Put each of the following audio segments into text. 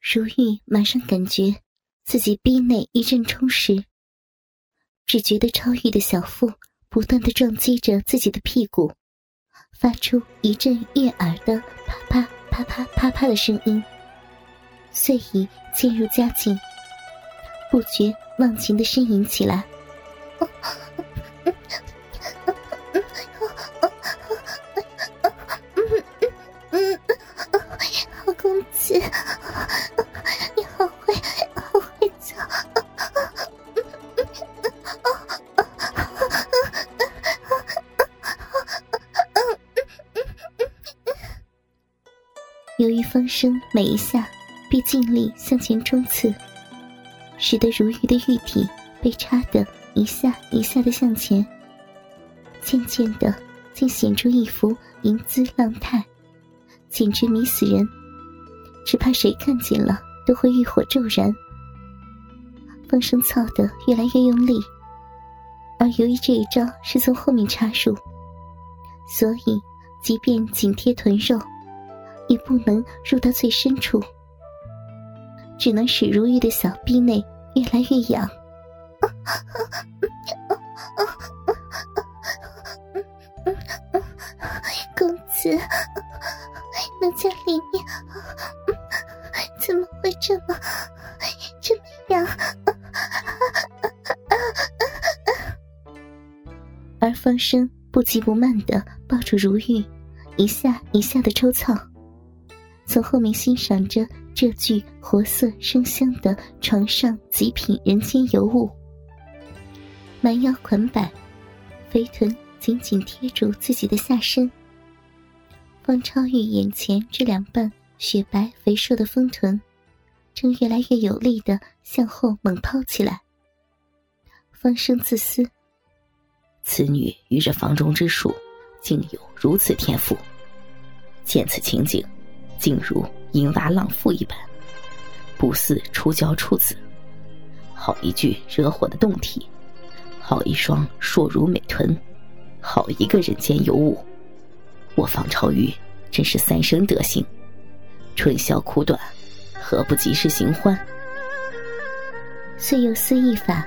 如玉马上感觉自己逼内一阵充实，只觉得超玉的小腹不断的撞击着自己的屁股，发出一阵悦耳的啪啪啪啪啪啪的声音，遂已渐入佳境，不觉忘情的呻吟起来。由于风声每一下必尽力向前冲刺，使得如玉的玉体被插得一下一下的向前，渐渐的竟显出一副淫姿浪态，简直迷死人，只怕谁看见了都会欲火骤燃。风声操得越来越用力，而由于这一招是从后面插入，所以即便紧贴臀肉。也不能入到最深处，只能使如玉的小臂内越来越痒。公子，奴家里面怎么会这么这么痒？而方生不急不慢的抱住如玉，一下一下的抽操。从后面欣赏着这具活色生香的床上极品人间尤物，蛮腰款摆，肥臀紧紧贴住自己的下身。方超玉眼前这两瓣雪白肥硕的丰臀，正越来越有力的向后猛抛起来。方生自私，此女与这房中之术，竟有如此天赋。见此情景。竟如淫娃浪妇一般，不似出娇处子。好一具惹火的胴体，好一双硕如美臀，好一个人间尤物。我方超玉真是三生德行，春宵苦短，何不及时行欢？遂又思一法，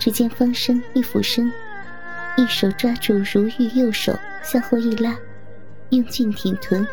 只见方生一俯身，一手抓住如玉右手，向后一拉，用劲挺臀。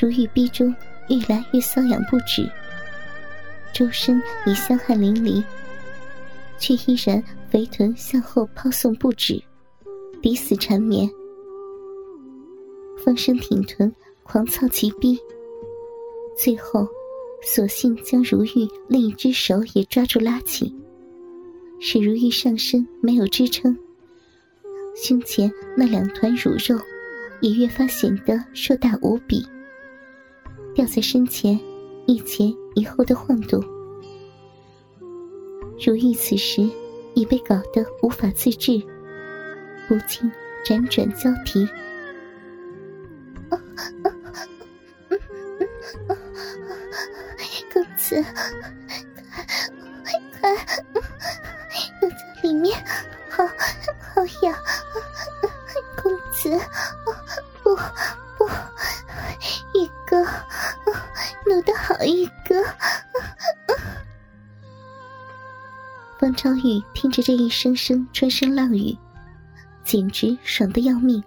如玉逼中愈来愈瘙痒不止，周身已香汗淋漓，却依然肥臀向后抛送不止，抵死缠绵。方生挺臀狂操其逼，最后索性将如玉另一只手也抓住拉起，使如玉上身没有支撑，胸前那两团乳肉也越发显得硕大无比。吊在身前，一前一后的晃动。如玉此时已被搞得无法自制，不禁辗转交替。公子，快快，又在里面，好方玉听着这一声声春声浪语，简直爽的要命，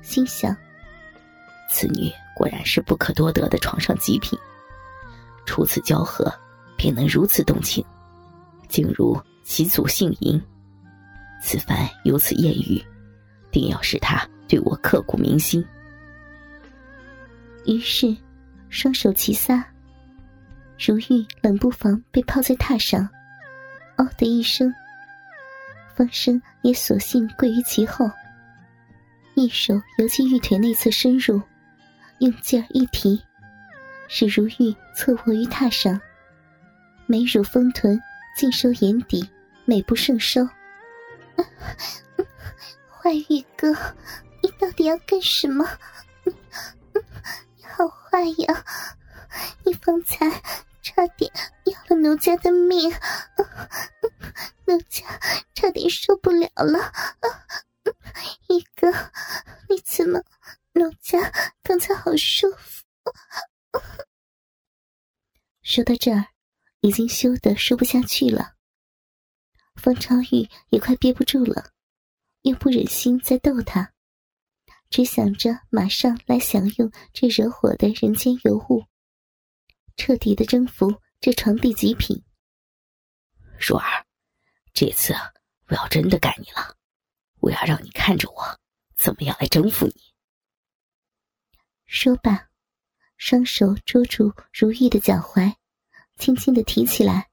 心想：此女果然是不可多得的床上极品，初次交合便能如此动情，竟如其祖姓淫。此番有此艳遇，定要使她对我刻骨铭心。于是。双手齐撒，如玉冷不防被抛在榻上，哦的一声，方生也索性跪于其后，一手由其玉腿内侧深入，用劲儿一提，使如玉侧卧于榻上，美乳丰臀尽收眼底，美不胜收。坏玉哥，你到底要干什么？你好坏呀！你方才差点要了奴家的命，奴家差点受不了了。一哥，你怎么？奴家刚才好舒服。说到这儿，已经羞得说不下去了。方超玉也快憋不住了，又不忍心再逗他，只想着马上来享用这惹火的人间尤物，彻底的征服这床地极品。若儿，这次我要真的干你了，我要让你看着我怎么样来征服你。说罢，双手捉住如意的脚踝，轻轻的提起来。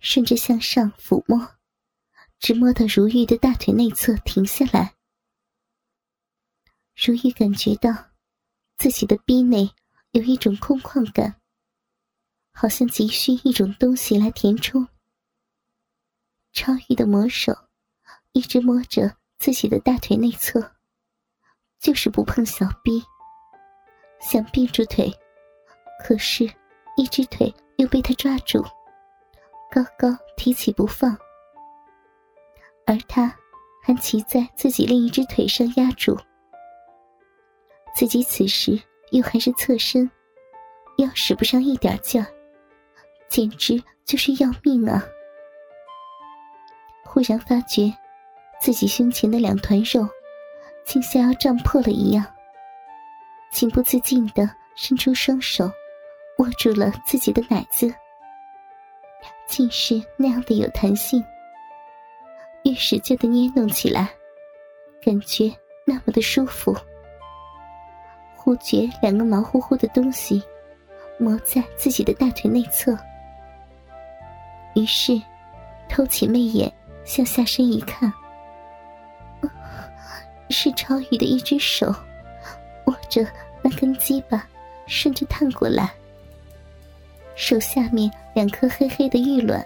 顺着向上抚摸，直摸到如玉的大腿内侧停下来。如玉感觉到自己的逼内有一种空旷感，好像急需一种东西来填充。超玉的魔手一直摸着自己的大腿内侧，就是不碰小臂，想并住腿，可是，一只腿又被他抓住。高高提起不放，而他还骑在自己另一只腿上压住。自己此时又还是侧身，又使不上一点劲儿，简直就是要命啊！忽然发觉自己胸前的两团肉，竟像要胀破了一样，情不自禁的伸出双手，握住了自己的奶子。竟是那样的有弹性，越使劲的捏弄起来，感觉那么的舒服。忽觉两个毛乎乎的东西磨在自己的大腿内侧，于是偷起媚眼向下身一看，是超宇的一只手握着那根鸡巴，顺着探过来。手下面两颗黑黑的玉卵，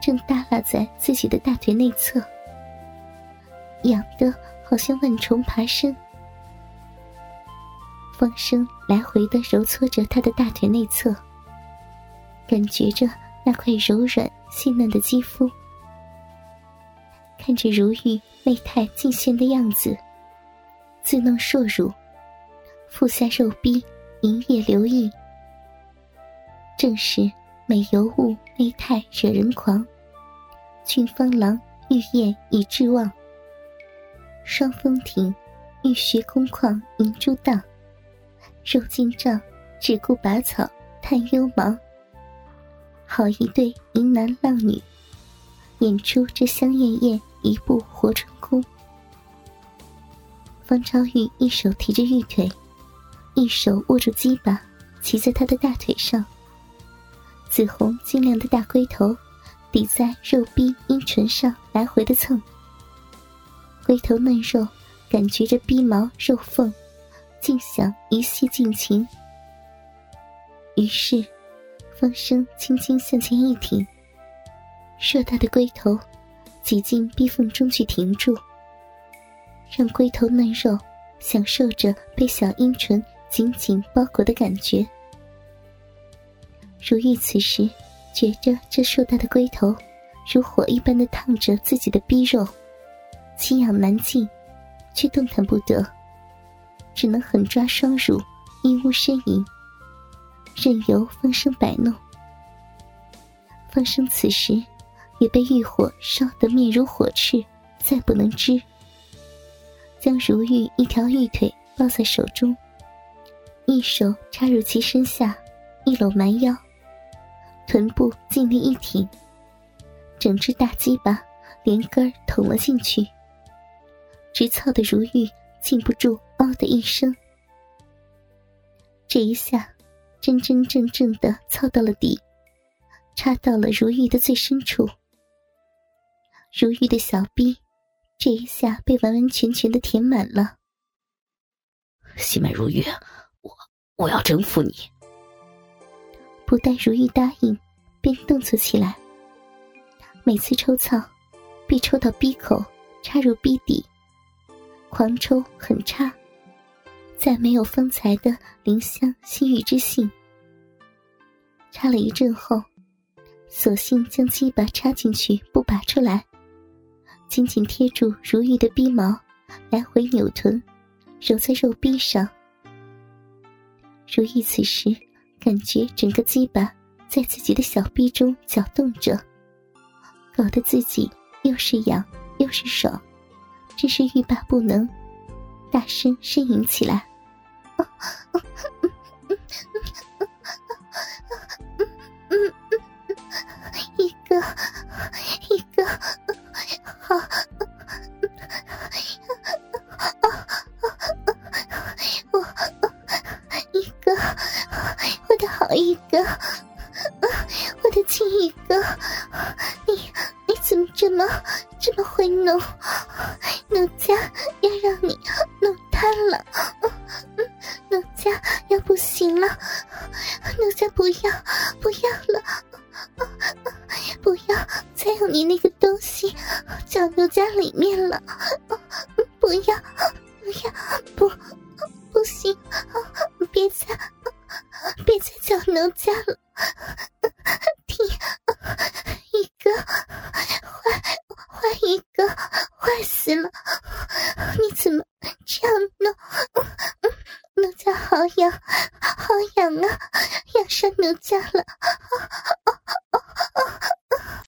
正耷拉在自己的大腿内侧，痒得好像万虫爬身。风声来回的揉搓着他的大腿内侧，感觉着那块柔软细嫩的肌肤，看着如玉媚态尽现的样子，自弄硕乳，腹下肉逼银液流溢。正是美尤物媚态惹人狂，俊芳郎玉艳已至望。双峰挺，玉穴空旷银珠荡，肉尽胀，只顾拔草探幽芒。好一对银男浪女，演出这香艳艳一部活春宫。方超玉一手提着玉腿，一手握住鸡巴，骑在他的大腿上。紫红晶亮的大龟头抵在肉逼阴唇上来回的蹭，龟头嫩肉感觉着逼毛肉缝，竟想一系尽情。于是，风声轻轻向前一挺，硕大的龟头挤进逼缝中去停住，让龟头嫩肉享受着被小阴唇紧紧包裹的感觉。如玉此时觉着这硕大的龟头如火一般的烫着自己的逼肉，奇痒难禁，却动弹不得，只能狠抓双乳，一屋呻吟，任由风声摆弄。风声此时也被欲火烧得面如火赤，再不能支，将如玉一条玉腿抱在手中，一手插入其身下，一搂蛮腰。臀部尽力一挺，整只大鸡巴连根儿捅了进去，直操的如玉禁不住“嗷”的一声。这一下，真真正正的操到了底，插到了如玉的最深处。如玉的小臂，这一下被完完全全的填满了。西美如玉，我我要征服你。不待如玉答应，便动作起来。每次抽操，必抽到逼口，插入鼻底，狂抽狠插，再没有方才的怜香惜玉之性。插了一阵后，索性将鸡巴插进去不拔出来，紧紧贴住如玉的逼毛，来回扭臀，揉在肉壁上。如玉此时感觉整个鸡巴在自己的小臂中搅动着，搞得自己又是痒又是爽，真是欲罢不能，大声呻吟起来。一个，一个，好，我一个，我的好一个，我的亲一个，你你怎么这么这么会弄？奴家要让你。能加了。